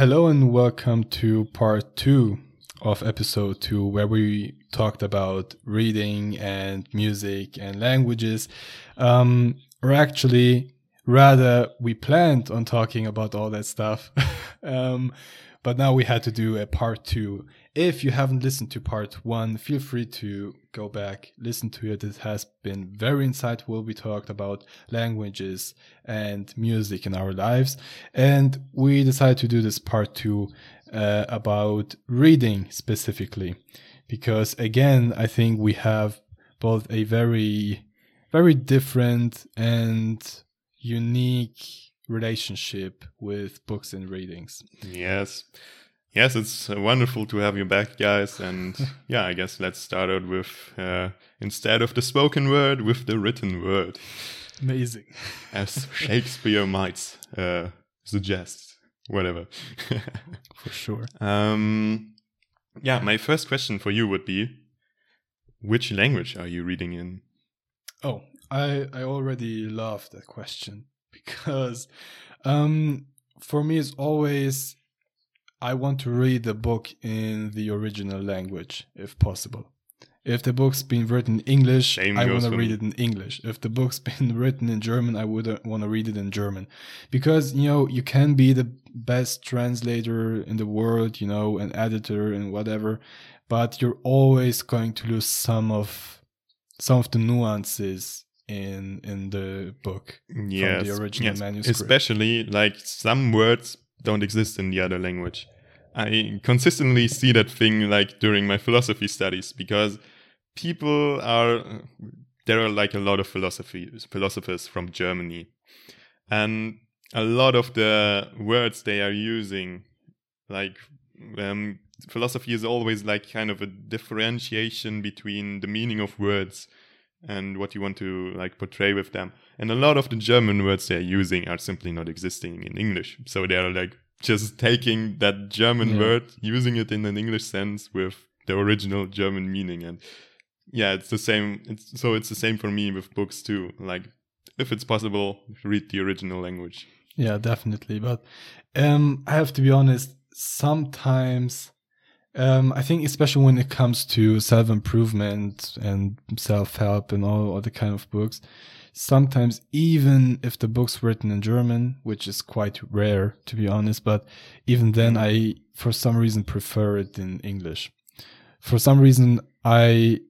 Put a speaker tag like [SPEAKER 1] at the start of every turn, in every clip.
[SPEAKER 1] Hello and welcome to part two of episode two, where we talked about reading and music and languages. Um, or actually, rather, we planned on talking about all that stuff. um, but now we had to do a part two. If you haven't listened to part one, feel free to go back, listen to it. It has been very insightful. We talked about languages and music in our lives. And we decided to do this part two uh, about reading specifically. Because again, I think we have both a very, very different and unique relationship with books and readings.
[SPEAKER 2] Yes. Yes, it's uh, wonderful to have you back, guys. And yeah, I guess let's start out with uh, instead of the spoken word, with the written word.
[SPEAKER 1] Amazing.
[SPEAKER 2] As Shakespeare might uh, suggest, whatever.
[SPEAKER 1] For sure.
[SPEAKER 2] Um, yeah, my first question for you would be which language are you reading in?
[SPEAKER 1] Oh, I, I already love that question because um, for me, it's always I want to read the book in the original language, if possible. If the book's been written in English,
[SPEAKER 2] Same
[SPEAKER 1] I want to read it in English. If the book's been written in German, I would uh, want to read it in German. Because, you know, you can be the best translator in the world, you know, an editor and whatever, but you're always going to lose some of some of the nuances in in the book
[SPEAKER 2] Yes,
[SPEAKER 1] from the original
[SPEAKER 2] yes.
[SPEAKER 1] manuscript.
[SPEAKER 2] Especially like some words don't exist in the other language. I consistently see that thing like during my philosophy studies because people are there are like a lot of philosophy philosophers from Germany and a lot of the words they are using like um, philosophy is always like kind of a differentiation between the meaning of words and what you want to like portray with them and a lot of the german words they're using are simply not existing in english so they're like just taking that german
[SPEAKER 1] Yeah.
[SPEAKER 2] word using it in an english sense with the original german meaning and yeah it's the same it's, so it's the same for me with books too like if it's possible read the original language
[SPEAKER 1] Yeah, definitely. But um, I have to be honest. Sometimes, um, I think especially when it comes to self improvement and self help and all other kind of books, sometimes even if the book's written in German, which is quite rare to be honest, but even then, I for some reason prefer it in English. For some reason, I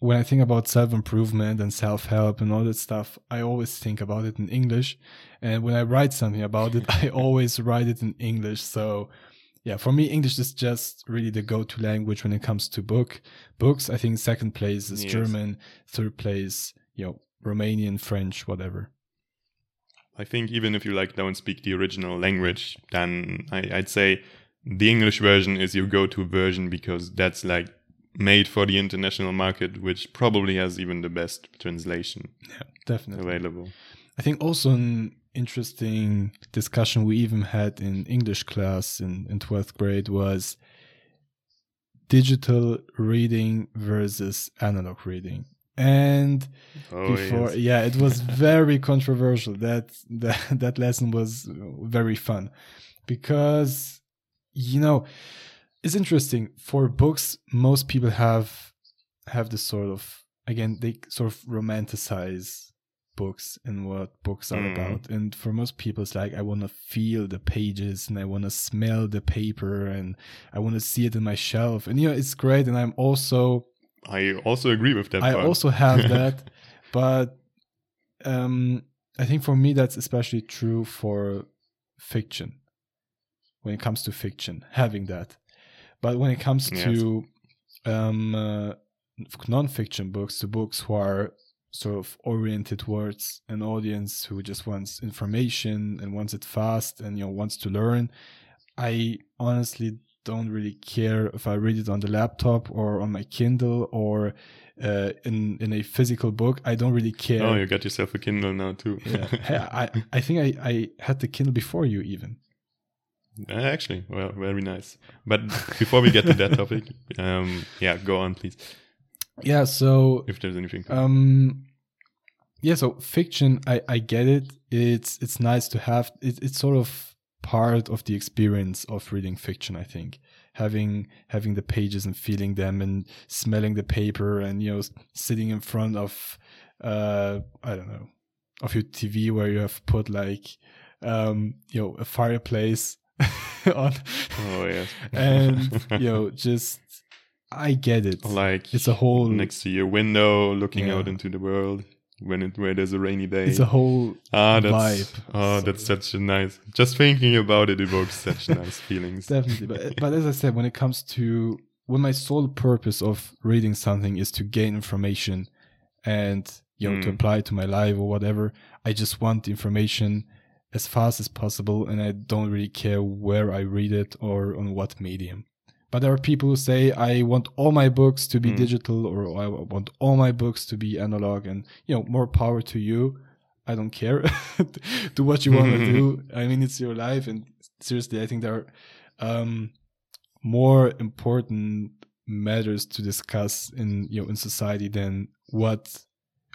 [SPEAKER 1] when I think about self improvement and self help and all that stuff, I always think about it in English. And when I write something about it, I always write it in English. So, yeah, for me, English is just really the go to language when it comes to book books. I think second place is
[SPEAKER 2] Yes.
[SPEAKER 1] German, third place, you know, Romanian, French, whatever.
[SPEAKER 2] I think even if you like don't speak the original language, then I, I'd say the English version is your go-to version because that's like made for the international market, which probably has even the best translation
[SPEAKER 1] Yeah, definitely.
[SPEAKER 2] available.
[SPEAKER 1] I think also an interesting discussion we even had in English class in, in 12th grade was digital reading versus analog reading. And
[SPEAKER 2] Oh,
[SPEAKER 1] before
[SPEAKER 2] yes.
[SPEAKER 1] yeah, it was very controversial. That that that lesson was very fun because you know, it's interesting for books most people have have this sort of again they sort of romanticize books and what books are
[SPEAKER 2] Mm.
[SPEAKER 1] about and for most people it's like i want to feel the pages and i want to smell the paper and i want to see it in my shelf and you know it's great and i'm also
[SPEAKER 2] I also agree with that.
[SPEAKER 1] i
[SPEAKER 2] part.
[SPEAKER 1] also have that but um i think for me that's especially true for fiction when it comes to fiction having that but when it comes
[SPEAKER 2] Yes.
[SPEAKER 1] to um uh, non-fiction books to books who are sort of oriented towards an audience who just wants information and wants it fast and you know wants to learn i honestly don't really care if i read it on the laptop or on my kindle or uh, in in a physical book i don't really care
[SPEAKER 2] Oh, you got yourself a Kindle now too.
[SPEAKER 1] yeah. Hey, I, I think I, I had the kindle before you even
[SPEAKER 2] Uh, Actually, well, very nice. But before we get to that topic, um, yeah, go on, please.
[SPEAKER 1] Yeah so
[SPEAKER 2] If there's anything.
[SPEAKER 1] um yeah so fiction i i get it it's it's nice to have it, it's sort of part of the experience of reading fiction. I think having having the pages and feeling them and smelling the paper and you know sitting in front of uh I don't know of your TV where you have put like um you know a fireplace on
[SPEAKER 2] Oh yes.
[SPEAKER 1] and you know just I get it.
[SPEAKER 2] like
[SPEAKER 1] it's a whole
[SPEAKER 2] next to your window, looking
[SPEAKER 1] Yeah.
[SPEAKER 2] out into the world when it where there's a rainy day.
[SPEAKER 1] it's a whole
[SPEAKER 2] ah, that's
[SPEAKER 1] vibe.
[SPEAKER 2] oh,
[SPEAKER 1] So
[SPEAKER 2] that's such a nice. Just thinking about it evokes such nice feelings.
[SPEAKER 1] definitely but but as i said when it comes to when my sole purpose of reading something is to gain information and you know to
[SPEAKER 2] Mm.
[SPEAKER 1] apply it to my life or whatever i just want the information as fast as possible and i don't really care where i read it or on what medium but there are people who say i want all my books to be
[SPEAKER 2] Mm.
[SPEAKER 1] digital or i want all my books to be analog and you know more power to you. I don't care do what you want to do. I mean it's your life and seriously i think there are um, more important matters to discuss in you know in society than what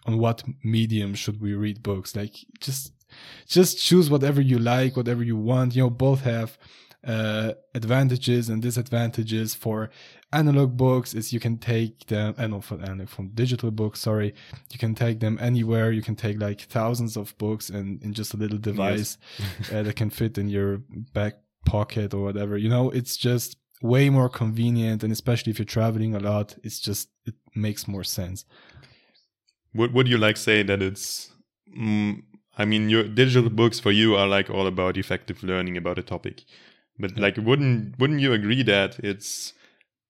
[SPEAKER 1] on what medium should we read books. Like just just choose whatever you like whatever you want. You know both have uh advantages and disadvantages for analog books is you can take them and not for analog from digital books sorry you can take them anywhere you can take like thousands of books and in just a little device uh, that can fit in your back pocket or whatever. You know, it's just way more convenient, and especially if you're traveling a lot, it's just it makes more sense.
[SPEAKER 2] Would would you like say that it's? Mm, I mean, your digital books for you are like all about effective learning about a topic, but
[SPEAKER 1] Yeah.
[SPEAKER 2] like, wouldn't wouldn't you agree that it's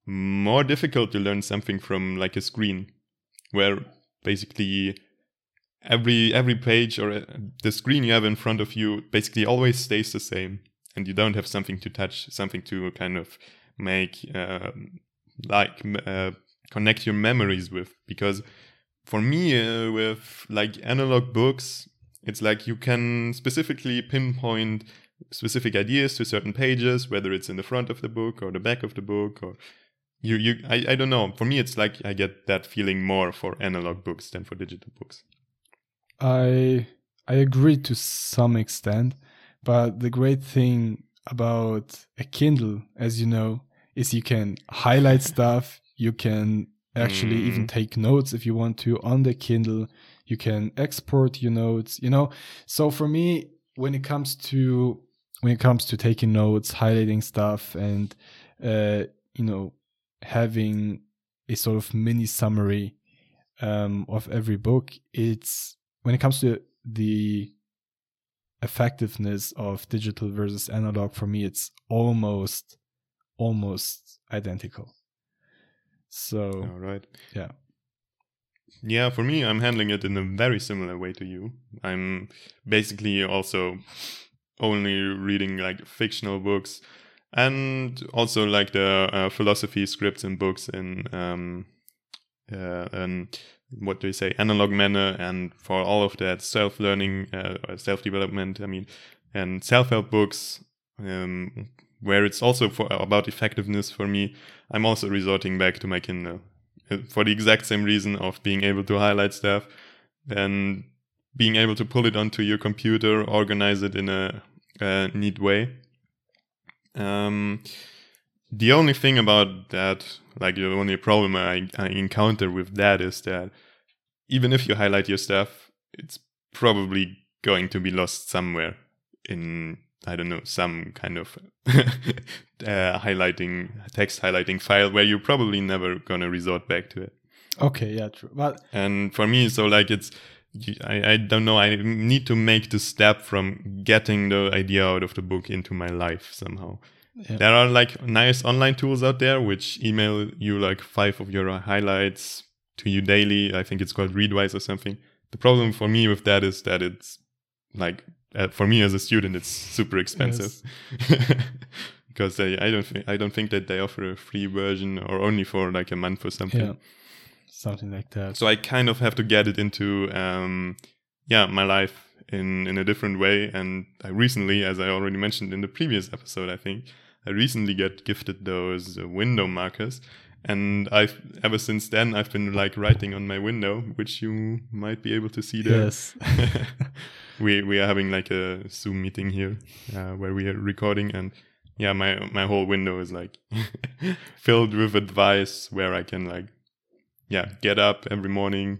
[SPEAKER 2] more difficult to learn something from like a screen, where basically every every page or uh, the screen you have in front of you basically always stays the same, and you don't have something to touch, something to kind of make uh, like uh, connect your memories with, because for me uh, with like analog books it's like you can specifically pinpoint specific ideas to certain pages whether it's in the front of the book or the back of the book or you you I, I don't know for me it's like i get that feeling more for analog books than for digital books
[SPEAKER 1] I I agree to some extent, but the great thing about a Kindle, as you know, is you can highlight stuff. You can actually even
[SPEAKER 2] Mm.
[SPEAKER 1] take notes if you want to on the Kindle. You can export your notes. You know, so for me, when it comes to when it comes to taking notes, highlighting stuff, and uh, you know, having a sort of mini summary um, of every book, it's when it comes to the effectiveness of digital versus analog for me it's almost almost identical. So
[SPEAKER 2] all right.
[SPEAKER 1] yeah.
[SPEAKER 2] yeah for me i'm handling it in a very similar way to you. I'm basically also only reading like fictional books and also like the uh, philosophy scripts and books in um uh, and what do you say analog manner and for all of that self-learning uh, self-development i mean and self-help books um, where it's also for about effectiveness for me i'm also resorting back to my kindle uh, for the exact same reason of being able to highlight stuff and being able to pull it onto your computer organize it in a neat way um, the only thing about that, like the only problem I, I encounter with that is that even if you highlight your stuff, it's probably going to be lost somewhere in I don't know some kind of uh, highlighting text highlighting file where you're probably never gonna resort back to it.
[SPEAKER 1] okay yeah true but
[SPEAKER 2] And for me, so like it's I, I don't know. I need to make the step from getting the idea out of the book into my life somehow.
[SPEAKER 1] yeah,
[SPEAKER 2] There are like nice online tools out there which email you like five of your highlights to you daily. I think it's called Readwise or something. The problem for me with that is that it's like uh, for me as a student, it's super expensive because they, I don't think I don't think that they offer a free version or only for like a month or something.
[SPEAKER 1] yeah something like that
[SPEAKER 2] So I kind of have to get it into um, yeah my life in in a different way. And I recently, as I already mentioned in the previous episode, I think I recently get gifted those uh, window markers. And I've ever since then I've been like writing on my window, which you might be able to see there.
[SPEAKER 1] yes
[SPEAKER 2] we we are having like a Zoom meeting here uh, where we are recording, and yeah, my my whole window is like filled with advice where I can like yeah get up every morning,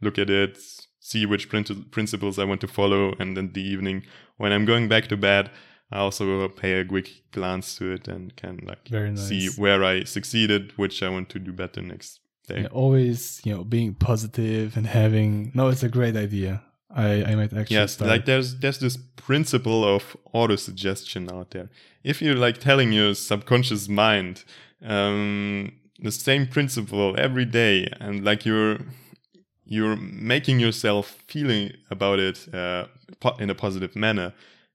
[SPEAKER 2] look at it, see which prin- principles I want to follow, and then the evening when I'm going back to bed. I also pay a quick glance to it and can like
[SPEAKER 1] nice.
[SPEAKER 2] see where I succeeded, which I want to do better next day.
[SPEAKER 1] Yeah, always, you know, being positive and having no, it's a great idea. I, I might actually
[SPEAKER 2] yes,
[SPEAKER 1] start.
[SPEAKER 2] like there's there's this principle of auto suggestion out there. If you're like telling your subconscious mind um, the same principle every day, and like you're you're making yourself feeling about it uh, in a positive manner,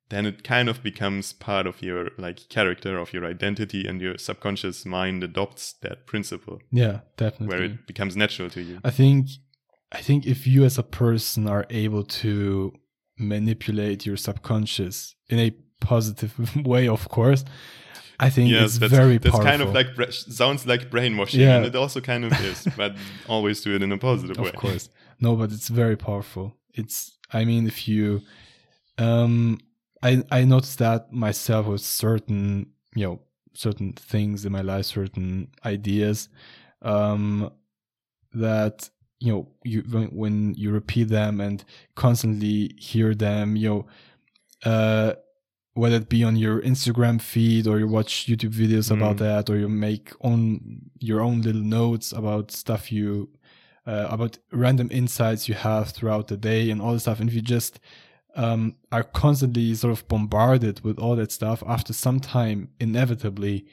[SPEAKER 2] then it kind of becomes part of your like character of your identity and your subconscious mind adopts that principle.
[SPEAKER 1] Yeah definitely.
[SPEAKER 2] Where it becomes natural to you.
[SPEAKER 1] I think i think if you as a person are able to manipulate your subconscious in a positive way of course I think yes, it's
[SPEAKER 2] that's,
[SPEAKER 1] very
[SPEAKER 2] that's
[SPEAKER 1] powerful.
[SPEAKER 2] kind of like sounds like brainwashing, yeah. and it also kind of is, but always do it in a positive
[SPEAKER 1] of
[SPEAKER 2] way.
[SPEAKER 1] Of course, no, but it's very powerful. It's, I mean, if you, um, I I noticed that myself with certain you know certain things in my life, certain ideas, um, that you know you when, when you repeat them and constantly hear them, you know, uh, whether it be on your Instagram feed or you watch YouTube videos mm. about that, or you make own your own little notes about stuff you uh, about random insights you have throughout the day and all this stuff, and if you just um, are constantly sort of bombarded with all that stuff, after some time, inevitably,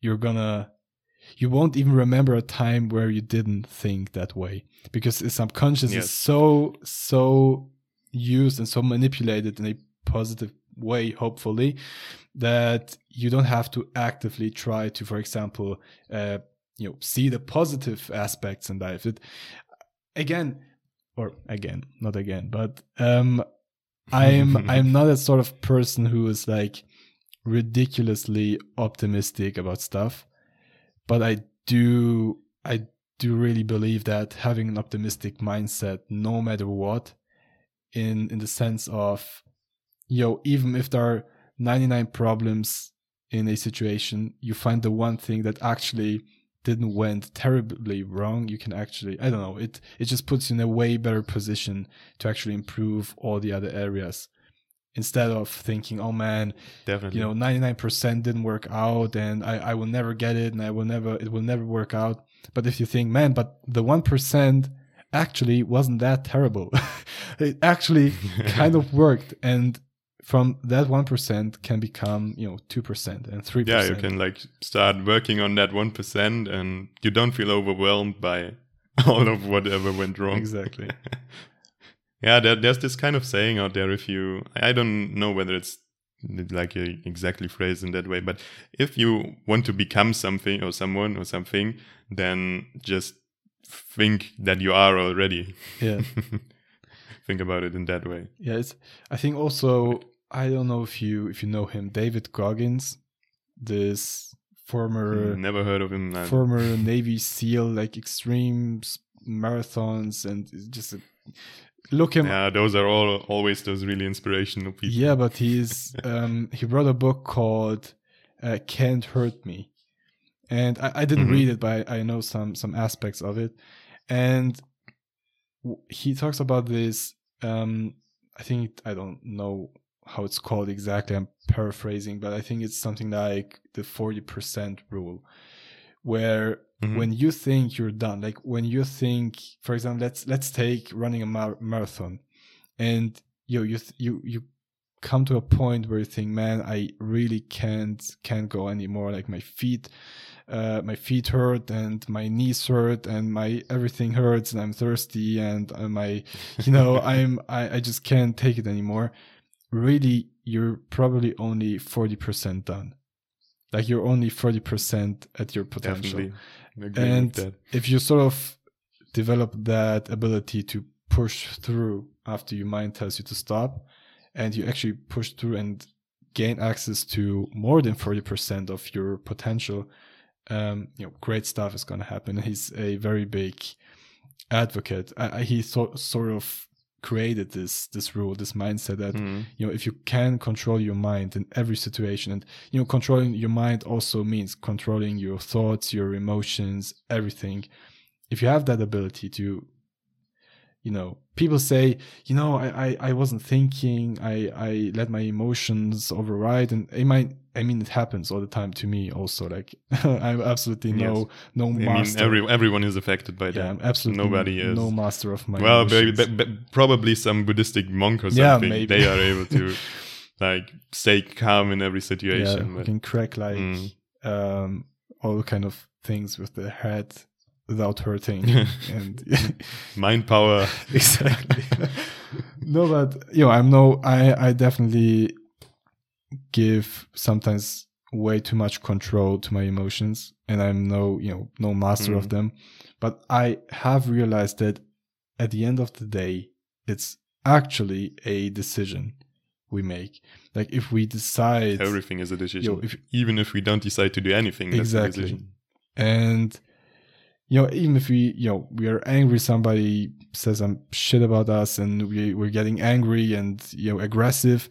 [SPEAKER 1] you're gonna, you won't even remember a time where you didn't think that way because the subconscious yes. is so, so used and so manipulated in a positive way, hopefully, that you don't have to actively try to, for example, uh, you know, see the positive aspects in life. It, again, or again, not again, but um, I'm I'm not a sort of person who is like ridiculously optimistic about stuff, but I do I do really believe that having an optimistic mindset, no matter what, in in the sense of, you know, even if there are 99 problems in a situation, you find the one thing that actually didn't went terribly wrong you can actually i don't know it it just puts you in a way better position to actually improve all the other areas. Instead of thinking oh man
[SPEAKER 2] definitely.
[SPEAKER 1] you know 99% didn't work out and i i will never get it and i will never it will never work out. But if you think man but the 1% actually wasn't that terrible. It actually kind of worked and from that 1% can become you know 2% and 3%
[SPEAKER 2] yeah you can like start working on that 1% and you don't feel overwhelmed by all of whatever went wrong.
[SPEAKER 1] Exactly.
[SPEAKER 2] Yeah there, there's this kind of saying out there if you i don't know whether it's like exactly phrased in that way but if you want to become something or someone or something then just think that you are already.
[SPEAKER 1] Yeah.
[SPEAKER 2] Think about it in that way.
[SPEAKER 1] Yeah it's i think also I don't know if you if you know him, David Goggins, this former
[SPEAKER 2] hmm, never heard of him.
[SPEAKER 1] Former Navy SEAL, like extreme marathons and just a, look him.
[SPEAKER 2] Yeah, those are all always those really inspirational people.
[SPEAKER 1] Yeah, but he's um, he wrote a book called uh, "Can't Hurt Me," and I, I didn't mm-hmm. read it, but I, I know some some aspects of it, and he talks about this. Um, I think I don't know how it's called exactly. I'm paraphrasing, but I think it's something like the 40% rule, where mm-hmm. when you think you're done, like when you think, for example, let's let's take running a mar- marathon, and you you you you come to a point where you think, man, I really can't can't go anymore. Like my feet, uh, my feet hurt and my knees hurt and my everything hurts and I'm thirsty and uh, my, you know, I'm I, I just can't take it anymore really you're probably only 40% done. Like you're only 40% at your potential. And if you sort of develop that ability to push through after your mind tells you to stop and you actually push through and gain access to more than 40% of your potential um, you know great stuff is going to happen. He's a very big advocate. He so, sort of created this this rule, this mindset that
[SPEAKER 2] Mhm.
[SPEAKER 1] you know if you can control your mind in every situation, and you know controlling your mind also means controlling your thoughts, your emotions, everything. If you have that ability to you know people say you know i i, I wasn't thinking i i let my emotions override and it might i mean it happens all the time to me also like i'm absolutely no
[SPEAKER 2] Yes.
[SPEAKER 1] no
[SPEAKER 2] I mean, every, everyone is affected by
[SPEAKER 1] yeah
[SPEAKER 2] that.
[SPEAKER 1] i'm absolutely
[SPEAKER 2] Nobody is.
[SPEAKER 1] no master of my
[SPEAKER 2] well,
[SPEAKER 1] emotions.
[SPEAKER 2] be- be- probably some Buddhistic monk or
[SPEAKER 1] Yeah,
[SPEAKER 2] something.
[SPEAKER 1] maybe.
[SPEAKER 2] They are able to like stay calm in every situation. but
[SPEAKER 1] can crack like
[SPEAKER 2] Mm.
[SPEAKER 1] um all kind of things with the head without hurting and
[SPEAKER 2] mind power.
[SPEAKER 1] exactly no but you know i'm no i i definitely give sometimes way too much control to my emotions and i'm no you know no master of
[SPEAKER 2] Mm.
[SPEAKER 1] them but i have realized that at the end of the day it's actually a decision we make like if we decide
[SPEAKER 2] Everything is a decision.
[SPEAKER 1] Yo, if-
[SPEAKER 2] Even if we don't decide to do anything, that's a
[SPEAKER 1] Exactly.
[SPEAKER 2] decision.
[SPEAKER 1] and you know even if we you know we are angry somebody says some shit about us and we, we're getting angry and you know aggressive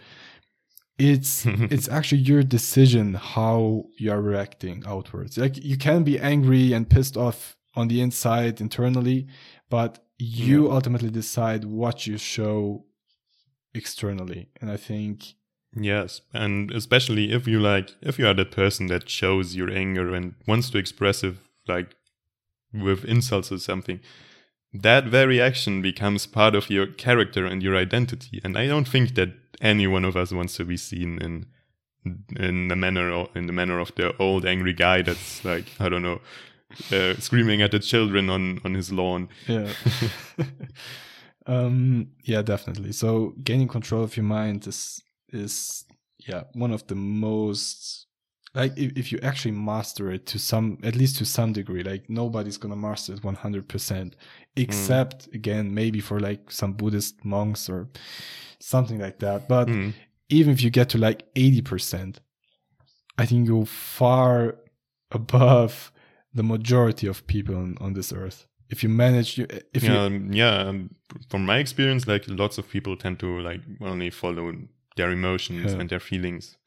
[SPEAKER 1] it's it's actually your decision how you are reacting outwards. Like you can be angry and pissed off on the inside internally but you ultimately decide what you show externally. And i think
[SPEAKER 2] Yes, and especially if you like, if you are that person that shows your anger and wants to express it, like with insults or something, that very action becomes part of your character and your identity. And I don't think that any one of us wants to be seen in in the manner of, in the manner of the old angry guy that's like I don't know, uh, screaming at the children on on his lawn.
[SPEAKER 1] yeah um yeah definitely so gaining control of your mind is is yeah one of the most like if, if you actually master it to some at least to some degree like nobody's gonna master it 100% except again maybe for like some buddhist monks or something like that but
[SPEAKER 2] Mm.
[SPEAKER 1] even if you get to like 80% i think you're far above the majority of people on, on this earth if you manage you if
[SPEAKER 2] yeah,
[SPEAKER 1] you
[SPEAKER 2] um, yeah. um, From my experience, like lots of people tend to like only follow their emotions
[SPEAKER 1] Yeah.
[SPEAKER 2] and their feelings.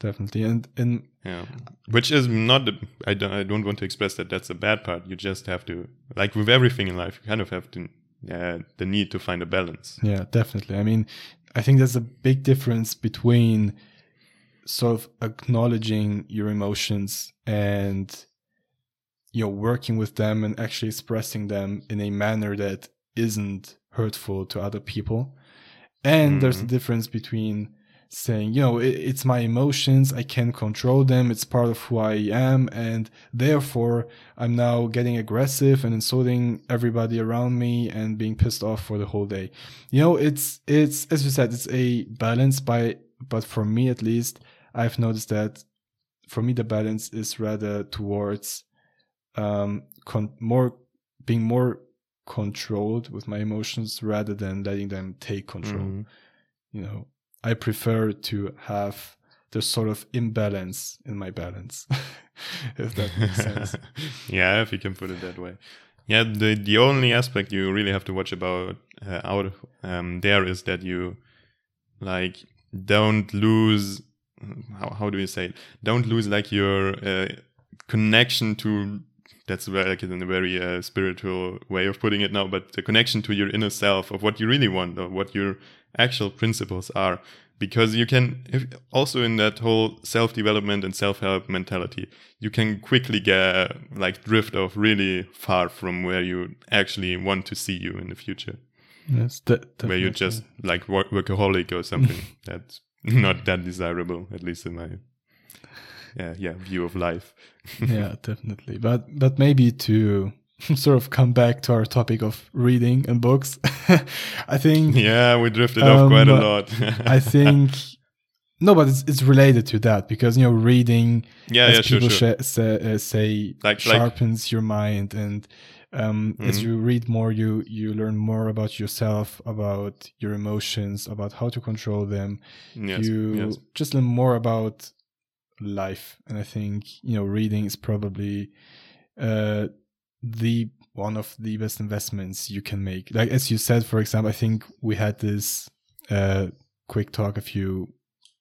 [SPEAKER 1] Definitely and and
[SPEAKER 2] Yeah, which is not. I don't. I don't want to express that that's a bad part. You just have to, like with everything in life, you kind of have to, uh, the need to find a balance.
[SPEAKER 1] yeah definitely i mean i think there's a big difference between sort of acknowledging your emotions and you know working with them and actually expressing them in a manner that isn't hurtful to other people and there's a
[SPEAKER 2] Mhm.
[SPEAKER 1] difference between saying you know it, it's my emotions i can't control them it's part of who i am and therefore i'm now getting aggressive and insulting everybody around me and being pissed off for the whole day you know it's it's as you said it's a balance by but for me at least i've noticed that for me the balance is rather towards um con- more being more controlled with my emotions rather than letting them take control
[SPEAKER 2] Mhm.
[SPEAKER 1] you know i prefer to have the sort of imbalance in my balance if that makes sense
[SPEAKER 2] yeah, if you can put it that way. Yeah, the the only aspect you really have to watch about uh, out um, there is that you like don't lose how how do you say it? Don't lose like your uh, connection to that's very, like in a very uh, spiritual way of putting it now, but the connection to your inner self of what you really want or what your actual principles are. Because you can if, also in that whole self-development and self-help mentality you can quickly get like drift off really far from where you actually want to see you in the future.
[SPEAKER 1] Yes de-
[SPEAKER 2] where you're just like work- workaholic or something that's not that desirable at least in my yeah yeah view of life.
[SPEAKER 1] Yeah definitely. But but maybe to sort of come back to our topic of reading and books. I think
[SPEAKER 2] yeah we drifted off quite a
[SPEAKER 1] Um,
[SPEAKER 2] lot.
[SPEAKER 1] I think no but it's, it's related to that because you know reading
[SPEAKER 2] yeah
[SPEAKER 1] as
[SPEAKER 2] yeah
[SPEAKER 1] people
[SPEAKER 2] sure.
[SPEAKER 1] sha- say, uh, say
[SPEAKER 2] Like- like-
[SPEAKER 1] sharpens your mind and um, as
[SPEAKER 2] Mhm.
[SPEAKER 1] you read more you you learn more about yourself about your emotions about how to control them.
[SPEAKER 2] Yes,
[SPEAKER 1] you
[SPEAKER 2] yes.
[SPEAKER 1] just learn more about life. And i think you know reading is probably uh, the one of the best investments you can make. Like as you said, for example, I think we had this uh, quick talk a few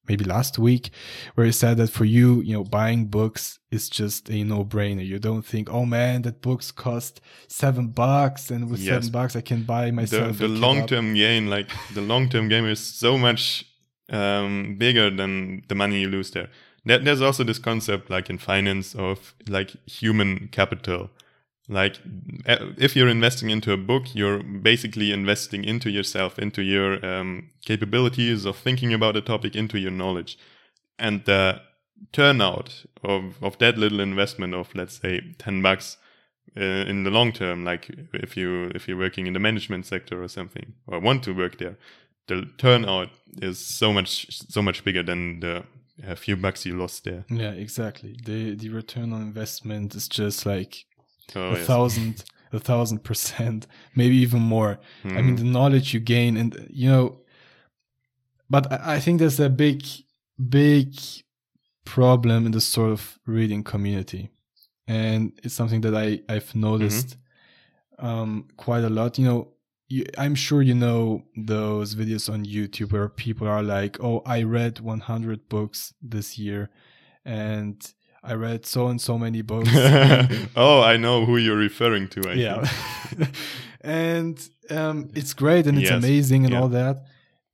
[SPEAKER 1] maybe last week where you said that for you you know buying books is just a no-brainer you don't think oh man that books cost seven bucks and with yes. seven bucks i can buy myself
[SPEAKER 2] the, the long-term gain like the long-term game is so much um, bigger than the money you lose there there's also this concept like in finance of like human capital like if you're investing into a book you're basically investing into yourself into your um, capabilities of thinking about a topic into your knowledge. And the turnout of, of that little investment of let's say 10 bucks uh, in the long term like if you if you're working in the management sector or something or want to work there the turnout is so much so much bigger than the a few bucks you lost there.
[SPEAKER 1] Yeah exactly. The the return on investment is just like oh, a yes. thousand a thousand percent maybe even more mm. i mean hmm. the knowledge you gain and you know but I, I think there's a big big problem in the sort of reading community and it's something that i i've noticed mm-hmm. um quite a lot you know you, I'm sure you know those videos on YouTube where people are like, "Oh, I read 100 books this year," and I read so and so many books.
[SPEAKER 2] oh, I know who you're referring to. I
[SPEAKER 1] yeah, and um, it's great and it's yes. amazing and yeah. all that.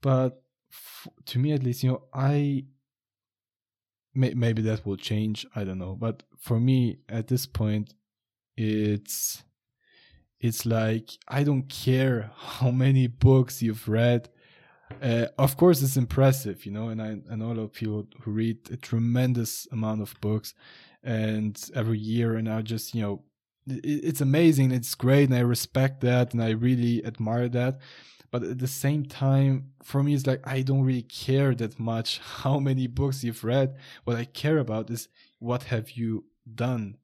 [SPEAKER 1] But f- to me, at least, you know, I may- maybe that will change. I don't know. But for me, at this point, it's it's like I don't care how many books you've read uh, of course, it's impressive, you know, and I, I know a lot of people who read a tremendous amount of books and every year, and I just, you know, it, it's amazing, it's great, and I respect that, and I really admire that. But at the same time, for me, it's like I don't really care that much how many books you've read. What I care about is what have you done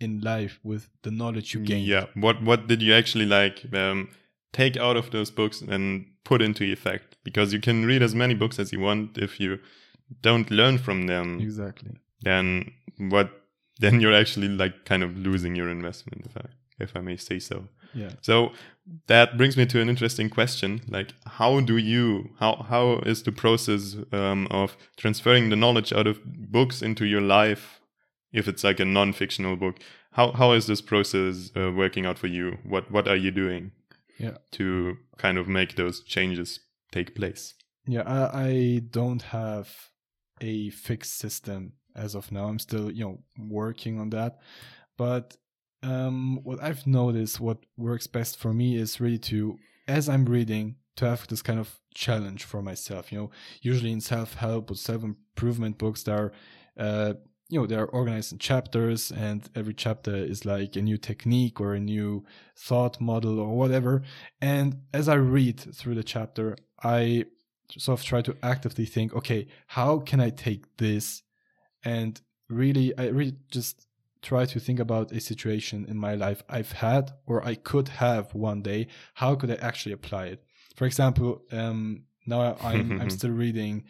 [SPEAKER 1] in life with the knowledge you gained.
[SPEAKER 2] Yeah, what what did you actually like um, take out of those books and put into effect because you can read as many books as you want if you don't learn from them.
[SPEAKER 1] Exactly.
[SPEAKER 2] Then what then you're actually like kind of losing your investment if i if i may say so.
[SPEAKER 1] Yeah.
[SPEAKER 2] So that brings me to an interesting question like how do you how how is the process um, of transferring the knowledge out of books into your life if it's like a non-fictional book? How how is this process uh, working out for you? What what are you doing
[SPEAKER 1] yeah.
[SPEAKER 2] to kind of make those changes take place.
[SPEAKER 1] Yeah I, I don't have a fixed system as of now. I'm still you know working on that. But um, what i've noticed what works best for me is really to as i'm reading to have this kind of challenge for myself you know. Usually in self-help or self-improvement books there are uh, you know they're organized in chapters and every chapter is like a new technique or a new thought model or whatever. And as i read through the chapter i sort of try to actively think okay how can i take this? And really i really just try to think about a situation in my life i've had or i could have one day. How could i actually apply it? For example um, now i'm i'm still reading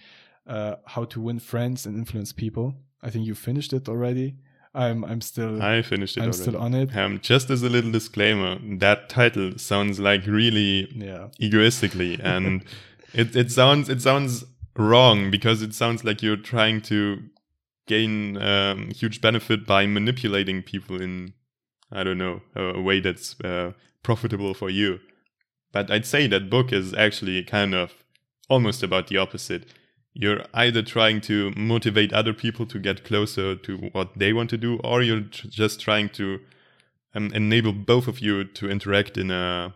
[SPEAKER 1] uh, how to win friends and influence people I think you finished it already. I'm I'm still
[SPEAKER 2] I finished it.
[SPEAKER 1] I'm
[SPEAKER 2] already.
[SPEAKER 1] still on it.
[SPEAKER 2] Um, just as a little disclaimer, that title sounds like really
[SPEAKER 1] yeah.
[SPEAKER 2] egoistically, and it it sounds it sounds wrong because it sounds like you're trying to gain um, huge benefit by manipulating people in I don't know a, way that's uh, profitable for you. But I'd say that book is actually kind of almost about the opposite you're either trying to motivate other people to get closer to what they want to do, or you're tr- just trying to um, enable both of you to interact in a,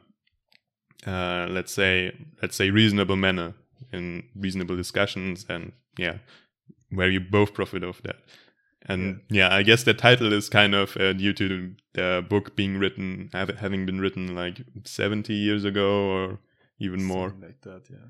[SPEAKER 2] uh, let's say, let's say reasonable manner in reasonable discussions, and yeah, where you both profit of that. And yeah, yeah I guess the title is kind of uh, due to the book being written, have, having been written like 70 years ago or even Something more.
[SPEAKER 1] Like that, yeah.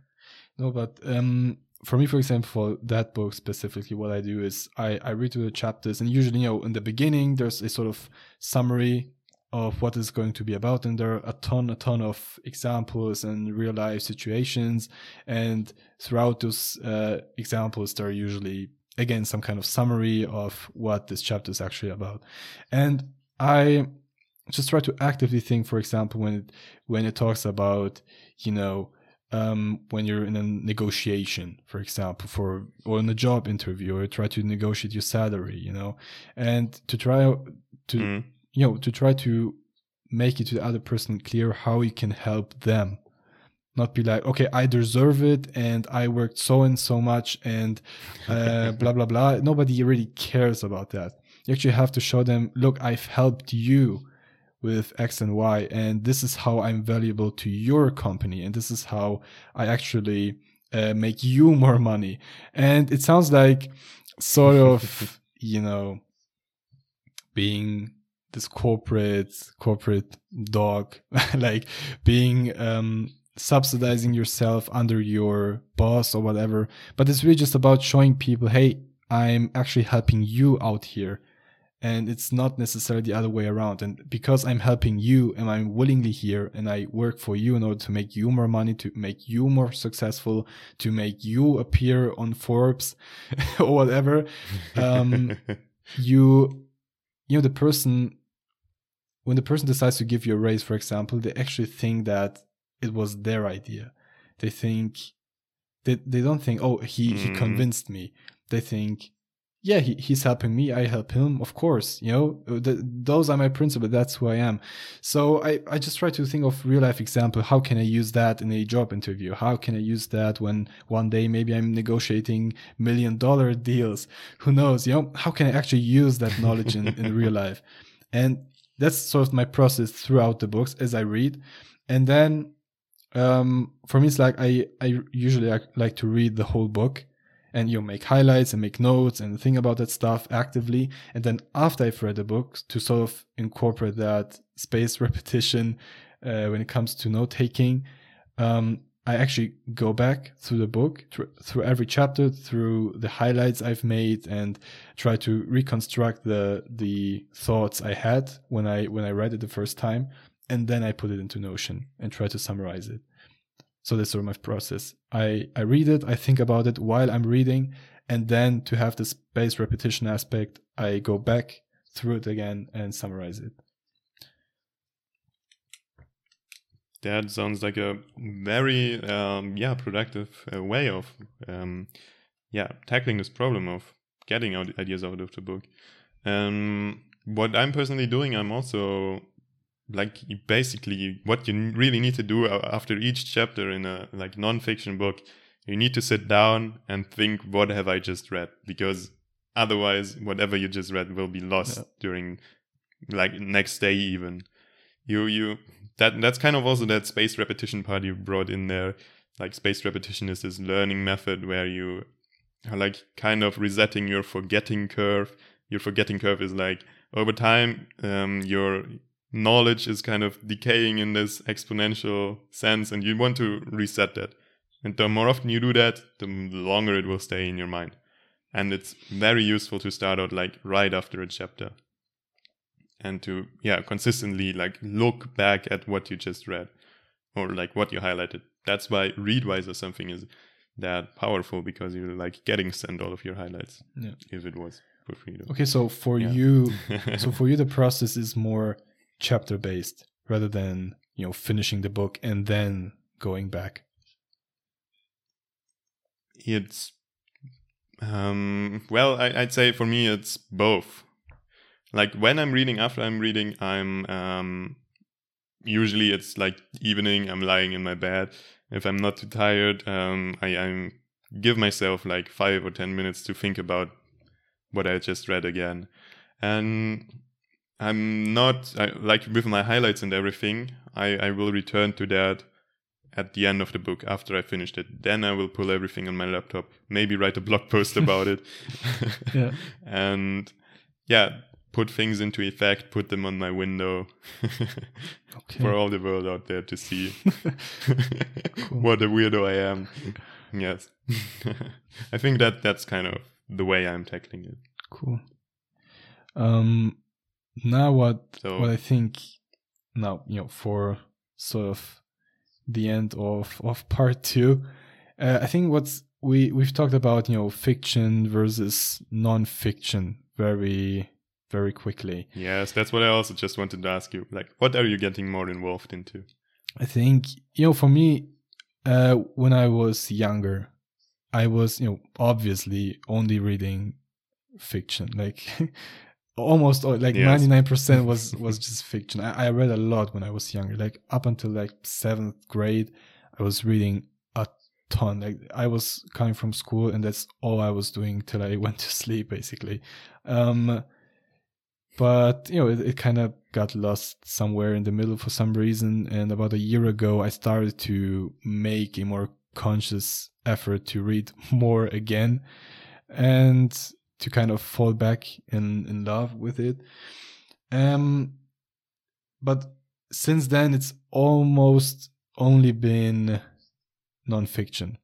[SPEAKER 1] No, but um, for me, for example, for that book specifically, what I do is I, I read through the chapters, and usually, you know, in the beginning, there's a sort of summary of what is going to be about, and there are a ton, a ton of examples and real life situations, and throughout those uh, examples, there are usually again some kind of summary of what this chapter is actually about, and I just try to actively think for example when it when it talks about you know um, when you're in a negotiation, for example, for or in a job interview, or try to negotiate your salary, you know, and to try to
[SPEAKER 2] Mm.
[SPEAKER 1] you know to try to make it to the other person clear how you can help them, not be like, okay, I deserve it, and I worked so and so much, and uh, blah blah blah. Nobody really cares about that. You actually have to show them, look, I've helped you with X and Y, and this is how I'm valuable to your company, and this is how I actually uh, make you more money. And it sounds like sort of, you know, being this corporate corporate dog, like being um, subsidizing yourself under your boss or whatever. But it's really just about showing people, hey, I'm actually helping you out here and it's not necessarily the other way around. And because i'm helping you and i'm willingly here and i work for you in order to make you more money to make you more successful to make you appear on forbes or whatever um, you you know the person when the person decides to give you a raise for example they actually think that it was their idea. They think they, they don't think oh he, he
[SPEAKER 2] Mm.
[SPEAKER 1] convinced me. They think yeah, he, he's helping me. I help him, of course. You know, Uh, th- those are my principles. That's who I am. So I, I just try to think of real life example. How can I use that in a job interview? How can I use that when one day maybe I'm negotiating million dollar deals? Who knows? You know, how can I actually use that knowledge in, in real life? And that's sort of my process throughout the books as I read. And then um, for me, it's like I, I usually like, like to read the whole book and you make highlights and make notes and think about that stuff actively. And then after I've read the book, to sort of incorporate that space repetition uh, when it comes to note taking, um, I actually go back through the book, through, through every chapter, through the highlights I've made, and try to reconstruct the the thoughts I had when I when I read it the first time, and then I put it into Notion and try to summarize it. So that's sort of my process. I, I read it, I think about it while I'm reading, and then to have the space repetition aspect, I go back through it again and summarize it.
[SPEAKER 2] That sounds like a very um, yeah productive uh, way of um, yeah tackling this problem of getting out ideas out of the book. Um, what I'm personally doing, I'm also like basically what you really need to do after each chapter in a like non-fiction book. You need to sit down and think, what have I just read? Because otherwise, whatever you just read will be lost
[SPEAKER 1] Yeah.
[SPEAKER 2] during like next day even. You you that that's kind of also that space repetition part you brought in there. Like space repetition is this learning method where you are like kind of resetting your forgetting curve. Your forgetting curve is like over time, um, your knowledge is kind of decaying in this exponential sense, and you want to reset that. And the more often you do that, the longer it will stay in your mind. And it's very useful to start out like right after a chapter and to yeah consistently like look back at what you just read or like what you highlighted that's why readwise or something is that powerful because you're like getting sent all of your highlights
[SPEAKER 1] Yeah.
[SPEAKER 2] if it was for free.
[SPEAKER 1] Okay, so for
[SPEAKER 2] Yeah.
[SPEAKER 1] you, so for you, the process is more chapter based rather than you know finishing the book and then going back.
[SPEAKER 2] it's um well I, i'd say for me it's both. Like when i'm reading after i'm reading i'm um usually it's like evening i'm lying in my bed. If i'm not too tired um i i'm give myself like five or ten minutes to think about what i just read again. And i'm not I, like with my highlights and everything i i will return to that at the end of the book after I finished it. Then I will pull everything on my laptop, maybe write a blog post about it.
[SPEAKER 1] Yeah.
[SPEAKER 2] And yeah, put things into effect, put them on my window
[SPEAKER 1] Okay.
[SPEAKER 2] for all the world out there to see what a weirdo I am. Yes. I think that that's kind of the way I'm tackling it.
[SPEAKER 1] Cool. Um, now what
[SPEAKER 2] So-
[SPEAKER 1] what I think now you know for sort of the end of of part two, uh, I think what's we we've talked about you know fiction versus non-fiction very very quickly.
[SPEAKER 2] Yes, that's what I also just wanted to ask you. Like, what are you getting more involved into?
[SPEAKER 1] I think you know, for me, uh, when I was younger, I was you know obviously only reading fiction, like almost like ninety nine percent was was just fiction. I, I read a lot when I was younger, like up until like seventh grade, I was reading a ton. Like I was coming from school, and that's all I was doing till I went to sleep, basically. Um, but you know, it, it kind of got lost somewhere in the middle for some reason. And about a year ago, I started to make a more conscious effort to read more again, and to kind of fall back in in love with it. Um, but since then, it's almost only been nonfiction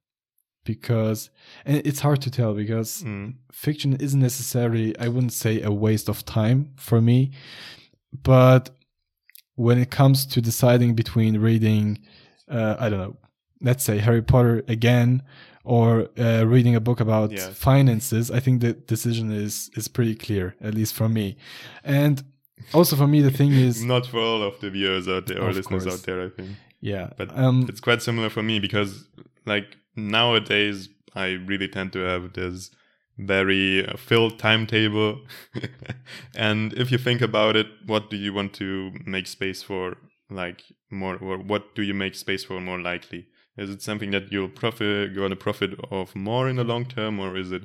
[SPEAKER 1] because and it's hard to tell because mm. fiction isn't necessarily i wouldn't say a waste of time for me but when it comes to deciding between reading uh, i don't know let's say harry potter again or uh, reading a book about yeah. finances, I think the decision is is pretty clear, at least for me. And also for me, the thing is
[SPEAKER 2] not for all of the viewers out there or listeners course. out there. I think.
[SPEAKER 1] Yeah,
[SPEAKER 2] but um, it's quite similar for me because like nowadays I really tend to have this very uh, filled timetable, and if you think about it, what do you want to make space for? Like more, or what do you make space for more likely? Is it something that you'll profit, going to profit of more in the long term, or is it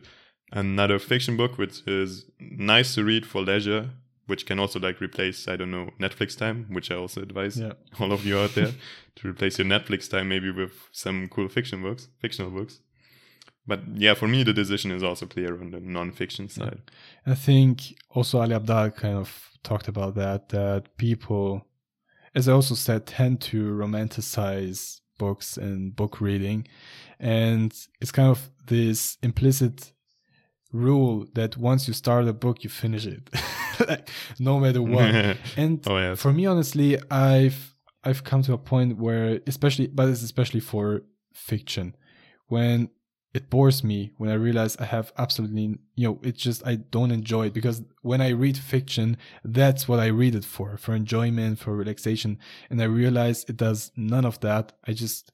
[SPEAKER 2] another fiction book which is nice to read for leisure, which can also like replace, I don't know, Netflix time, which I also advise yeah. all of you out there to replace your Netflix time maybe with some cool fiction books, fictional books. But yeah, for me, the decision is also clear on the non-fiction side.
[SPEAKER 1] Yeah. I think also Ali Abdaal kind of talked about that, that people, as I also said, tend to romanticize books and book reading. And it's kind of this implicit rule that once you start a book, you finish it, like, no matter what. and oh, yes. for me, honestly, I've I've come to a point where, especially, but it's especially for fiction, when it bores me when I realize I have absolutely, you know, it's just I don't enjoy it because when I read fiction, that's what I read it for, for enjoyment, for relaxation. And I realize it does none of that. I just,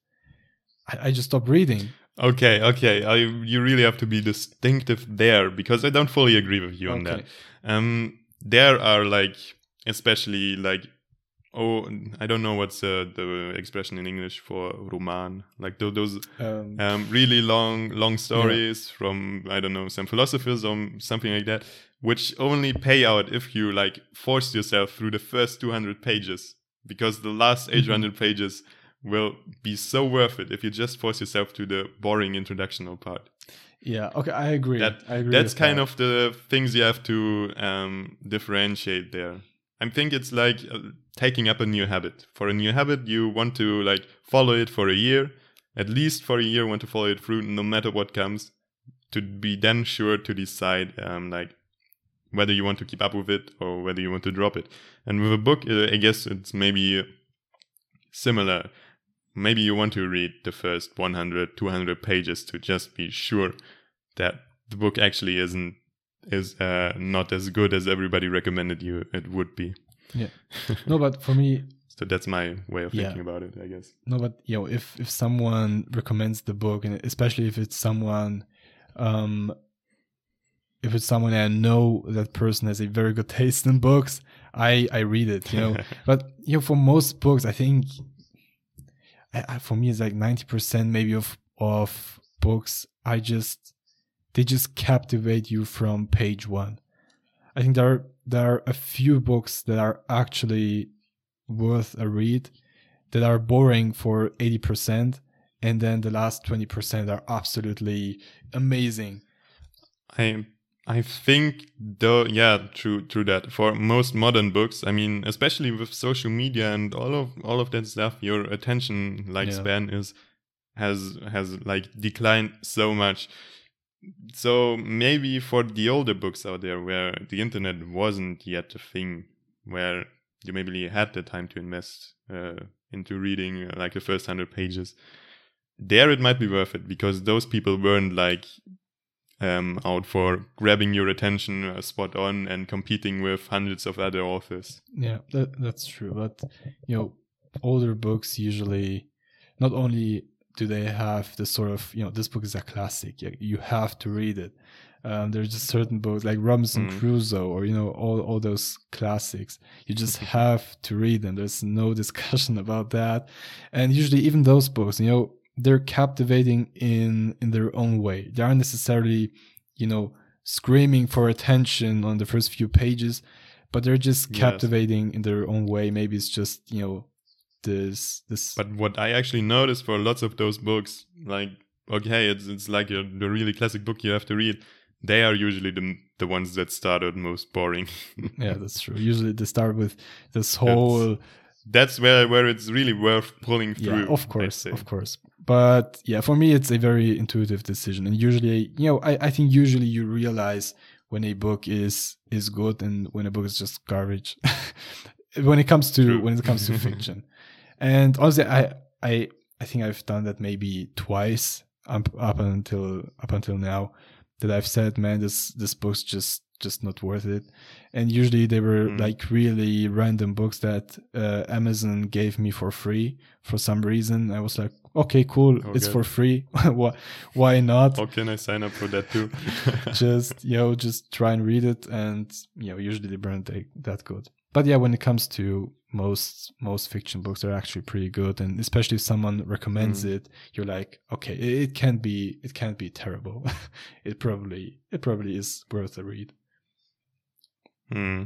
[SPEAKER 1] I, I just stop reading.
[SPEAKER 2] Okay, okay. I, you really have to be distinctive there because I don't fully agree with you on okay. that. Um, there are like, especially like oh i don't know what's uh, the expression in english for roman like those um, um, really long long stories yeah. from i don't know some philosophers or something like that which only pay out if you like force yourself through the first 200 pages because the last mm-hmm. 800 pages will be so worth it if you just force yourself to the boring introductional part
[SPEAKER 1] yeah okay i agree
[SPEAKER 2] that,
[SPEAKER 1] I agree
[SPEAKER 2] that's kind that. of the things you have to um, differentiate there I think it's like uh, taking up a new habit. For a new habit, you want to like follow it for a year, at least for a year, want to follow it through no matter what comes, to be then sure to decide um, like whether you want to keep up with it or whether you want to drop it. And with a book, uh, I guess it's maybe similar. Maybe you want to read the first 100, 200 pages to just be sure that the book actually isn't is uh, not as good as everybody recommended you it would be.
[SPEAKER 1] Yeah. No, but for me.
[SPEAKER 2] so that's my way of thinking yeah. about it, I guess.
[SPEAKER 1] No, but you know, if if someone recommends the book, and especially if it's someone, um, if it's someone I know that person has a very good taste in books, I I read it. You know, but you know, for most books, I think, I, I, for me, it's like ninety percent maybe of of books. I just they just captivate you from page one. I think there are, there are a few books that are actually worth a read that are boring for 80% and then the last 20% are absolutely amazing.
[SPEAKER 2] I I think though yeah true true that for most modern books I mean especially with social media and all of all of that stuff your attention like yeah. span is has has like declined so much so maybe for the older books out there where the internet wasn't yet a thing where you maybe had the time to invest uh, into reading uh, like the first 100 pages there it might be worth it because those people weren't like um, out for grabbing your attention uh, spot on and competing with hundreds of other authors.
[SPEAKER 1] Yeah, that, that's true. But you know, older books usually not only do they have this sort of you know this book is a classic, you have to read it. Um, there's just certain books like Robinson mm. Crusoe or you know all all those classics. You just have to read them. There's no discussion about that. And usually, even those books, you know, they're captivating in in their own way. They aren't necessarily, you know, screaming for attention on the first few pages, but they're just yes. captivating in their own way. Maybe it's just you know this this.
[SPEAKER 2] But what I actually noticed for lots of those books, like okay, it's it's like a, the really classic book you have to read. They are usually the the ones that started most boring.
[SPEAKER 1] yeah, that's true. Usually they start with this whole.
[SPEAKER 2] That's, that's where where it's really worth pulling through.
[SPEAKER 1] Yeah, of course, of course. But yeah, for me, it's a very intuitive decision, and usually, you know, I, I think usually you realize when a book is is good and when a book is just garbage. when it comes to True. when it comes to fiction, and honestly, I I I think I've done that maybe twice up up until up until now that I've said, man, this this book's just just not worth it. And usually they were mm. like really random books that uh, Amazon gave me for free for some reason. I was like, okay, cool, okay. it's for free. why, why not?
[SPEAKER 2] How can I sign up for that too?
[SPEAKER 1] just you know, just try and read it, and you know, usually they weren't that good. But yeah, when it comes to most most fiction books, they're actually pretty good, and especially if someone recommends mm. it, you're like, okay, it, it can't be it can't be terrible. it probably it probably is worth a read.
[SPEAKER 2] Hmm.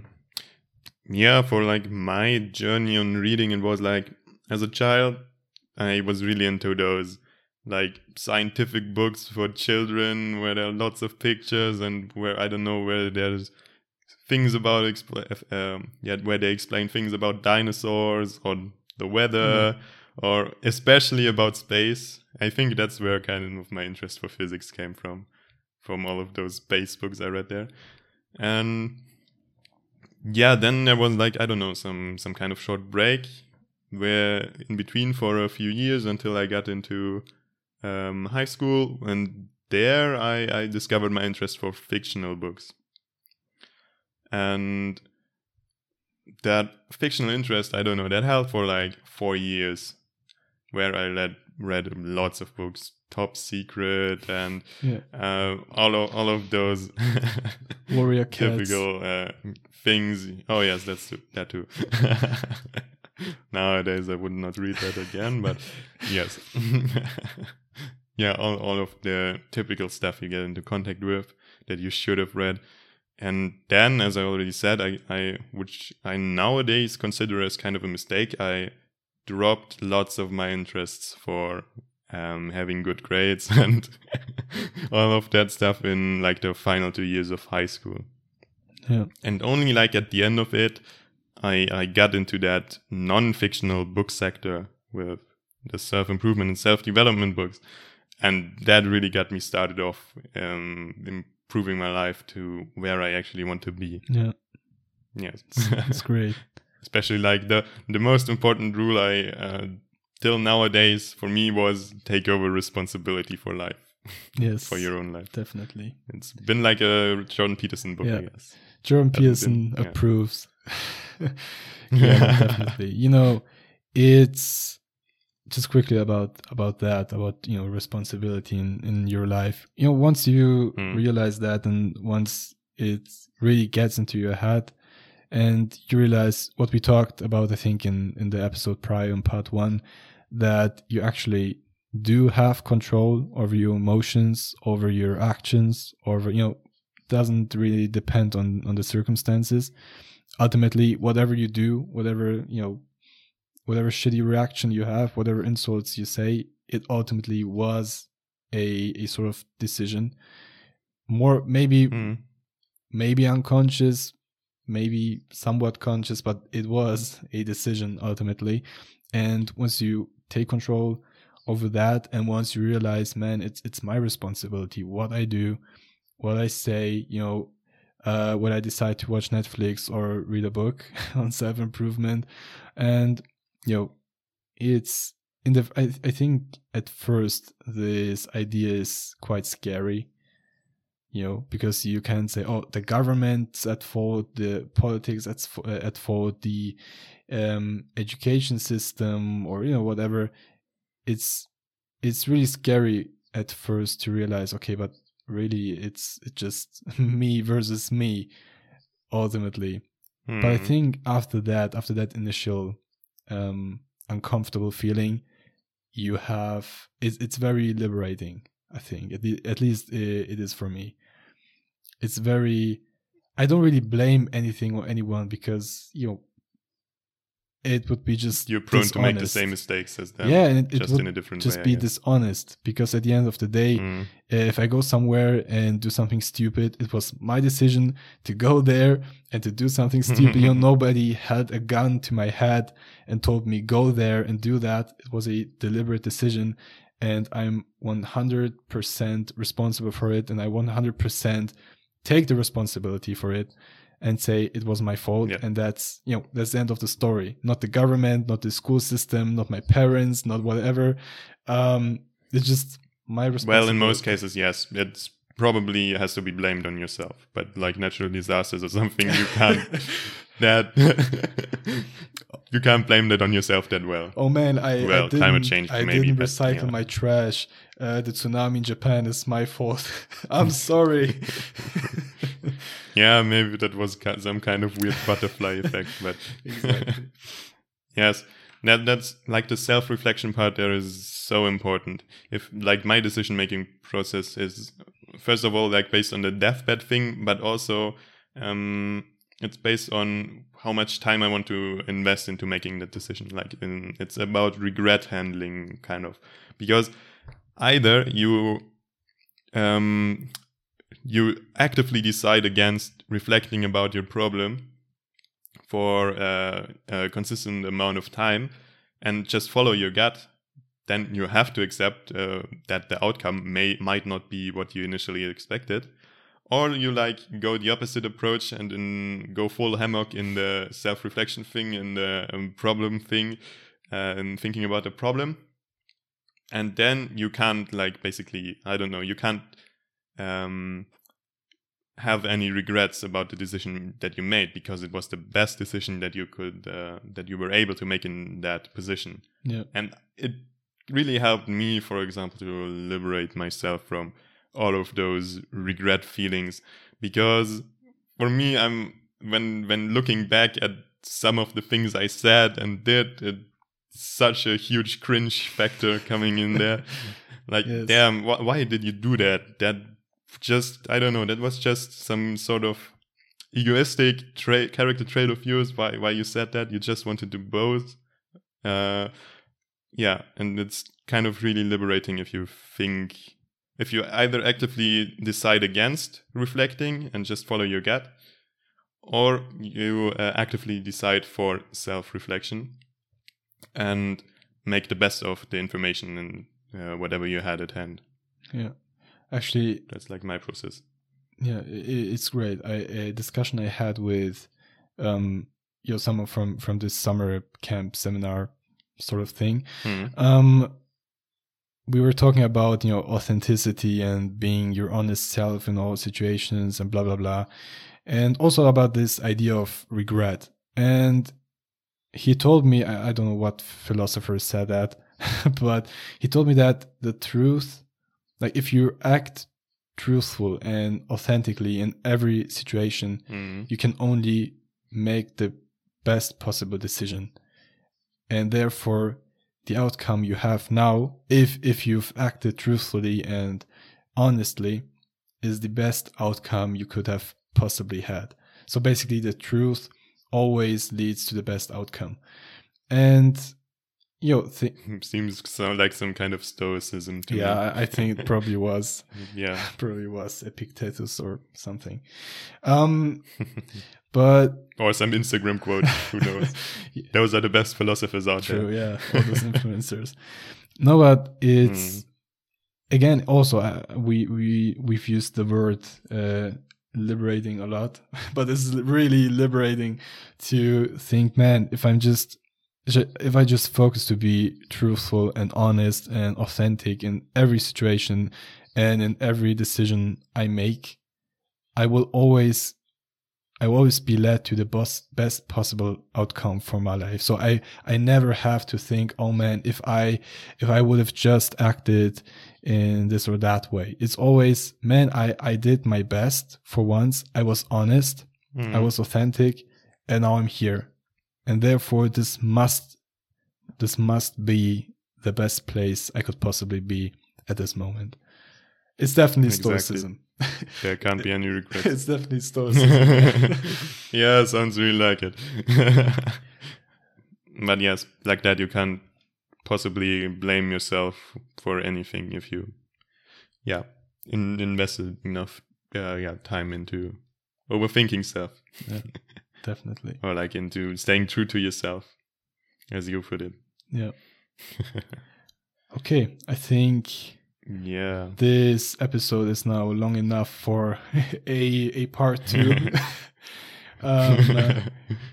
[SPEAKER 2] Yeah, for like my journey on reading, it was like as a child, I was really into those like scientific books for children where there are lots of pictures and where I don't know where there's things about expl- um, yeah where they explain things about dinosaurs or the weather mm-hmm. or especially about space. I think that's where kind of my interest for physics came from, from all of those space books I read there, and yeah, then there was like I don't know some some kind of short break where in between for a few years until I got into um, high school, and there I, I discovered my interest for fictional books, and that fictional interest I don't know that held for like four years, where I read read lots of books top secret and yeah. uh, all of all of those
[SPEAKER 1] warrior
[SPEAKER 2] typical uh, things. Oh yes, that's that too. Nowadays, I would not read that again, but yes, yeah, all all of the typical stuff you get into contact with that you should have read. And then, as I already said, I, I which I nowadays consider as kind of a mistake, I dropped lots of my interests for um, having good grades and all of that stuff in like the final two years of high school.
[SPEAKER 1] Yeah.
[SPEAKER 2] And only like at the end of it, I, I got into that non fictional book sector with the self improvement and self development books. And that really got me started off um, improving my life to where I actually want to be.
[SPEAKER 1] Yeah.
[SPEAKER 2] Yes.
[SPEAKER 1] That's great.
[SPEAKER 2] Especially like the, the most important rule I uh, till nowadays for me was take over responsibility for life.
[SPEAKER 1] Yes.
[SPEAKER 2] for your own life.
[SPEAKER 1] Definitely.
[SPEAKER 2] It's been like a Jordan Peterson book, yeah. I guess.
[SPEAKER 1] Jordan Peterson approves. yeah, definitely. You know, it's just quickly about about that about you know responsibility in in your life you know once you mm. realize that and once it really gets into your head and you realize what we talked about i think in in the episode prior in part one that you actually do have control over your emotions, over your actions, over, you know, doesn't really depend on, on the circumstances. Ultimately, whatever you do, whatever, you know, whatever shitty reaction you have, whatever insults you say, it ultimately was a, a sort of decision. More, maybe, mm. maybe unconscious, maybe somewhat conscious, but it was a decision ultimately. And once you take control over that and once you realize man it's it's my responsibility what i do what i say you know uh, when i decide to watch netflix or read a book on self improvement and you know it's in the I, I think at first this idea is quite scary you know, because you can say, oh, the government's at fault, the politics at, at fault, the um, education system, or you know, whatever. It's it's really scary at first to realize, okay, but really, it's it's just me versus me, ultimately. But I
[SPEAKER 2] Hmm.
[SPEAKER 1] think after that, after that initial um, uncomfortable feeling, you have it's it's very liberating. I think at, the, at least it, it is for me. It's very. I don't really blame anything or anyone because you know it would be just
[SPEAKER 2] You're prone to make the same mistakes as them.
[SPEAKER 1] yeah, and it, it
[SPEAKER 2] just
[SPEAKER 1] would
[SPEAKER 2] in a different
[SPEAKER 1] just
[SPEAKER 2] way.
[SPEAKER 1] Be dishonest because at the end of the day,
[SPEAKER 2] Mm.
[SPEAKER 1] if I go somewhere and do something stupid, it was my decision to go there and to do something stupid. you know, nobody held a gun to my head and told me go there and do that. It was a deliberate decision, and I'm 100% responsible for it, and I 100% take the responsibility for it and say it was my fault
[SPEAKER 2] Yeah.
[SPEAKER 1] and that's you know that's the end of the story not the government not the school system not my parents not whatever um it's just my responsibility
[SPEAKER 2] Well, in most cases, yes. It's probably has to be blamed on yourself. But like natural disasters or something, you can't that you can't blame that on yourself that well.
[SPEAKER 1] Oh man, I,
[SPEAKER 2] Well,
[SPEAKER 1] I didn't,
[SPEAKER 2] climate change
[SPEAKER 1] I
[SPEAKER 2] maybe,
[SPEAKER 1] didn't
[SPEAKER 2] but,
[SPEAKER 1] recycle
[SPEAKER 2] yeah.
[SPEAKER 1] my trash. Uh, the tsunami in Japan is my fault. I'm sorry.
[SPEAKER 2] Yeah, maybe that was some kind of weird butterfly effect, but
[SPEAKER 1] Exactly.
[SPEAKER 2] yes, that that's like the self-reflection part. There is so important. If like my decision-making process is first of all like based on the deathbed thing, but also um, it's based on how much time I want to invest into making that decision. Like in, it's about regret handling, kind of, because either you um, you actively decide against reflecting about your problem for uh, a consistent amount of time and just follow your gut then you have to accept uh, that the outcome may might not be what you initially expected or you like go the opposite approach and then go full hammock in the self-reflection thing and the um, problem thing uh, and thinking about the problem and then you can't like basically i don't know you can't um, have any regrets about the decision that you made because it was the best decision that you could uh, that you were able to make in that position
[SPEAKER 1] yeah.
[SPEAKER 2] and it really helped me for example to liberate myself from all of those regret feelings. Because for me i'm when when looking back at some of the things i said and did it such a huge cringe factor coming in there. Like
[SPEAKER 1] Yes.
[SPEAKER 2] damn wh- why did you do that? That just i don't know that was just some sort of egoistic tra- character trait of yours why why you said that? You just wanted to both? Uh yeah and it's kind of really liberating if you think if you either actively decide against reflecting and just follow your gut or you uh, actively decide for self-reflection and make the best of the information and uh, whatever you had at hand
[SPEAKER 1] Yeah. Actually,
[SPEAKER 2] that's like my process
[SPEAKER 1] yeah, it's great. I, a discussion I had with, um, you know, someone from from this summer camp seminar sort of thing.
[SPEAKER 2] Hmm.
[SPEAKER 1] Um, we were talking about you know authenticity and being your honest self in all situations and blah blah blah, and also about this idea of regret. And he told me I, I don't know what philosopher said that, but he told me that the truth, like if you act truthful and authentically in every situation,
[SPEAKER 2] Hmm.
[SPEAKER 1] you can only make the best possible decision and therefore the outcome you have now if if you've acted truthfully and honestly is the best outcome you could have possibly had. So basically the truth always leads to the best outcome. And you know th-
[SPEAKER 2] seems so like some kind of stoicism to
[SPEAKER 1] yeah
[SPEAKER 2] me
[SPEAKER 1] I- i think it probably was.
[SPEAKER 2] Yeah.
[SPEAKER 1] Probably was epictetus or something. Um but
[SPEAKER 2] or some instagram quote who knows those are the best philosophers out
[SPEAKER 1] True,
[SPEAKER 2] there
[SPEAKER 1] yeah, all those influencers. No, but it's
[SPEAKER 2] Mm.
[SPEAKER 1] again also uh, we we we've used the word uh, liberating a lot, but it's really liberating to think, man, if I'm just if I just focus to be truthful and honest and authentic in every situation and in every decision I make, I will always I will always be led to the best best possible outcome for my life. So I I never have to think, oh man, if I if I would have just acted in this or that way. It's always, man, I I did my best for once. I was honest.
[SPEAKER 2] Mm.
[SPEAKER 1] I was authentic, and now I'm here, and therefore this must this must be the best place I could possibly be at this moment. It's definitely
[SPEAKER 2] Exactly.
[SPEAKER 1] stoicism.
[SPEAKER 2] There can't be any regrets.
[SPEAKER 1] it's definitely stoicism.
[SPEAKER 2] yeah, sounds really like it. but yes, like that, you can't possibly blame yourself for anything if you, yeah, in, invested enough, uh, yeah, time into overthinking stuff
[SPEAKER 1] definitely.
[SPEAKER 2] or like into staying true to yourself, as you put it.
[SPEAKER 1] Yeah. Okay, I think
[SPEAKER 2] Yeah.
[SPEAKER 1] this episode is now long enough for a a part two. um, uh,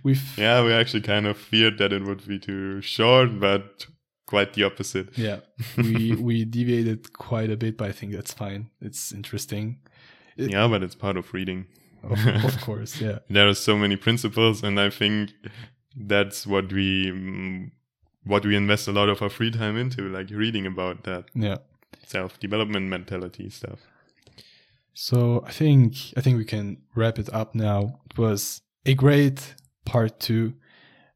[SPEAKER 1] we've
[SPEAKER 2] yeah, we actually kind of feared that it would be too short, but quite the opposite.
[SPEAKER 1] yeah we we deviated quite a bit, but I think that's fine. It's interesting. It-
[SPEAKER 2] Yeah, but it's part of reading.
[SPEAKER 1] Of, of course, yeah,
[SPEAKER 2] there are so many principles, and I think that's what we mm, what we invest a lot of our free time into, like reading about that
[SPEAKER 1] yeah.
[SPEAKER 2] Self development mentality stuff.
[SPEAKER 1] So I think I think we can wrap it up now. It was a great part two.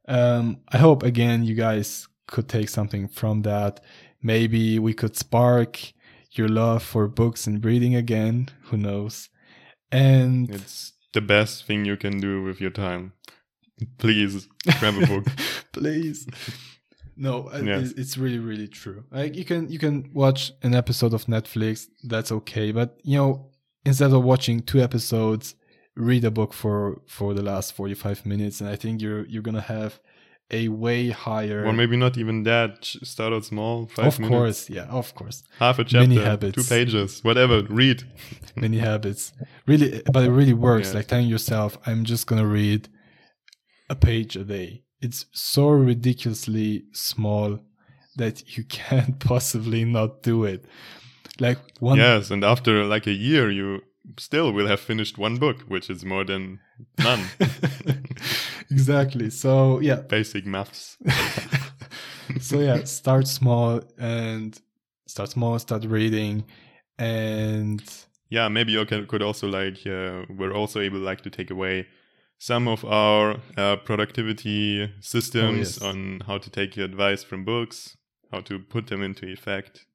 [SPEAKER 1] Um, I hope again you guys could take something from that. Maybe we could spark your love for books and reading again. Who knows? And
[SPEAKER 2] It's the best thing you can do with your time. Please grab a book.
[SPEAKER 1] please no uh,
[SPEAKER 2] Yeah.
[SPEAKER 1] it's, it's really really true like you can you can watch an episode of netflix that's okay but you know instead of watching two episodes read a book for for the last 45 minutes and i think you're you're gonna have a way higher
[SPEAKER 2] or maybe not even that. Start out small, five
[SPEAKER 1] of
[SPEAKER 2] minutes,
[SPEAKER 1] course yeah of course
[SPEAKER 2] half a chapter,
[SPEAKER 1] habits.
[SPEAKER 2] two pages, whatever. Read.
[SPEAKER 1] many habits really but it really works like telling yourself i'm just gonna read a page a day it's so ridiculously small that you can't possibly not do it like one
[SPEAKER 2] yes, and after like a year, you still will have finished one book, which is more than none.
[SPEAKER 1] exactly so yeah
[SPEAKER 2] Basic maths.
[SPEAKER 1] so yeah start small and start small start reading and
[SPEAKER 2] yeah maybe you can, could also like uh, we're also able like to take away some of our uh, productivity systems
[SPEAKER 1] yes.
[SPEAKER 2] on how to take your advice from books how to put them into effect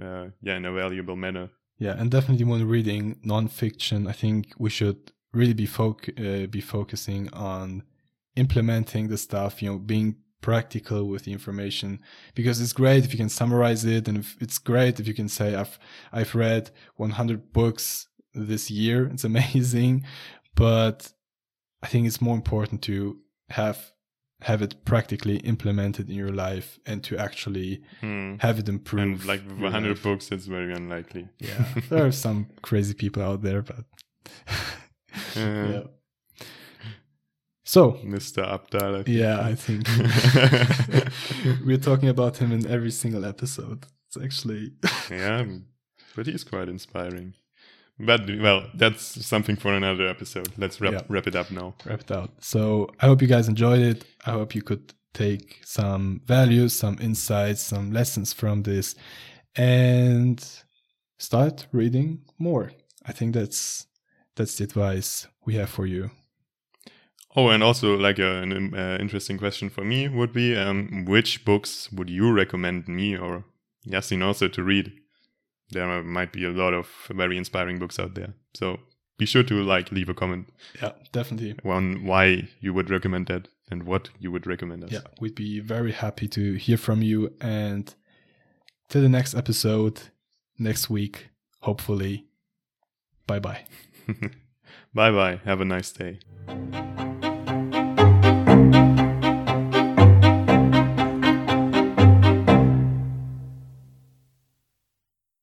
[SPEAKER 2] uh, yeah in a valuable manner
[SPEAKER 1] Yeah, and definitely when reading nonfiction, I think we should really be foc- uh, be focusing on implementing the stuff. You know, being practical with the information because it's great if you can summarize it, and if, it's great if you can say I've I've read 100 books this year. It's amazing, but I think it's more important to have have it practically implemented in your life and to actually
[SPEAKER 2] Hmm.
[SPEAKER 1] have it improve.
[SPEAKER 2] and like 100
[SPEAKER 1] life.
[SPEAKER 2] books it's very unlikely
[SPEAKER 1] Yeah, there are some crazy people out there, but
[SPEAKER 2] Uh,
[SPEAKER 1] yeah. So
[SPEAKER 2] mr Abdaal
[SPEAKER 1] yeah, I think we're talking about him in every single episode. It's actually
[SPEAKER 2] yeah but he's quite inspiring but well that's something for another episode let's wrap,
[SPEAKER 1] Yeah.
[SPEAKER 2] wrap it up now
[SPEAKER 1] Wrap it out. So I hope you guys enjoyed it. I hope you could take some values, some insights, some lessons from this, and start reading more. I think that's that's the advice we have for you.
[SPEAKER 2] Oh, and also like uh, an um, uh, interesting question for me would be, um, which books would you recommend me or Yasin also to read? There might be a lot of very inspiring books out there, so be sure to like leave a comment
[SPEAKER 1] Yeah, definitely.
[SPEAKER 2] on why you would recommend that and what you would recommend us.
[SPEAKER 1] Yeah, we'd be very happy to hear from you. And till the next episode, next week, hopefully. Bye bye.
[SPEAKER 2] bye bye. Have a nice day.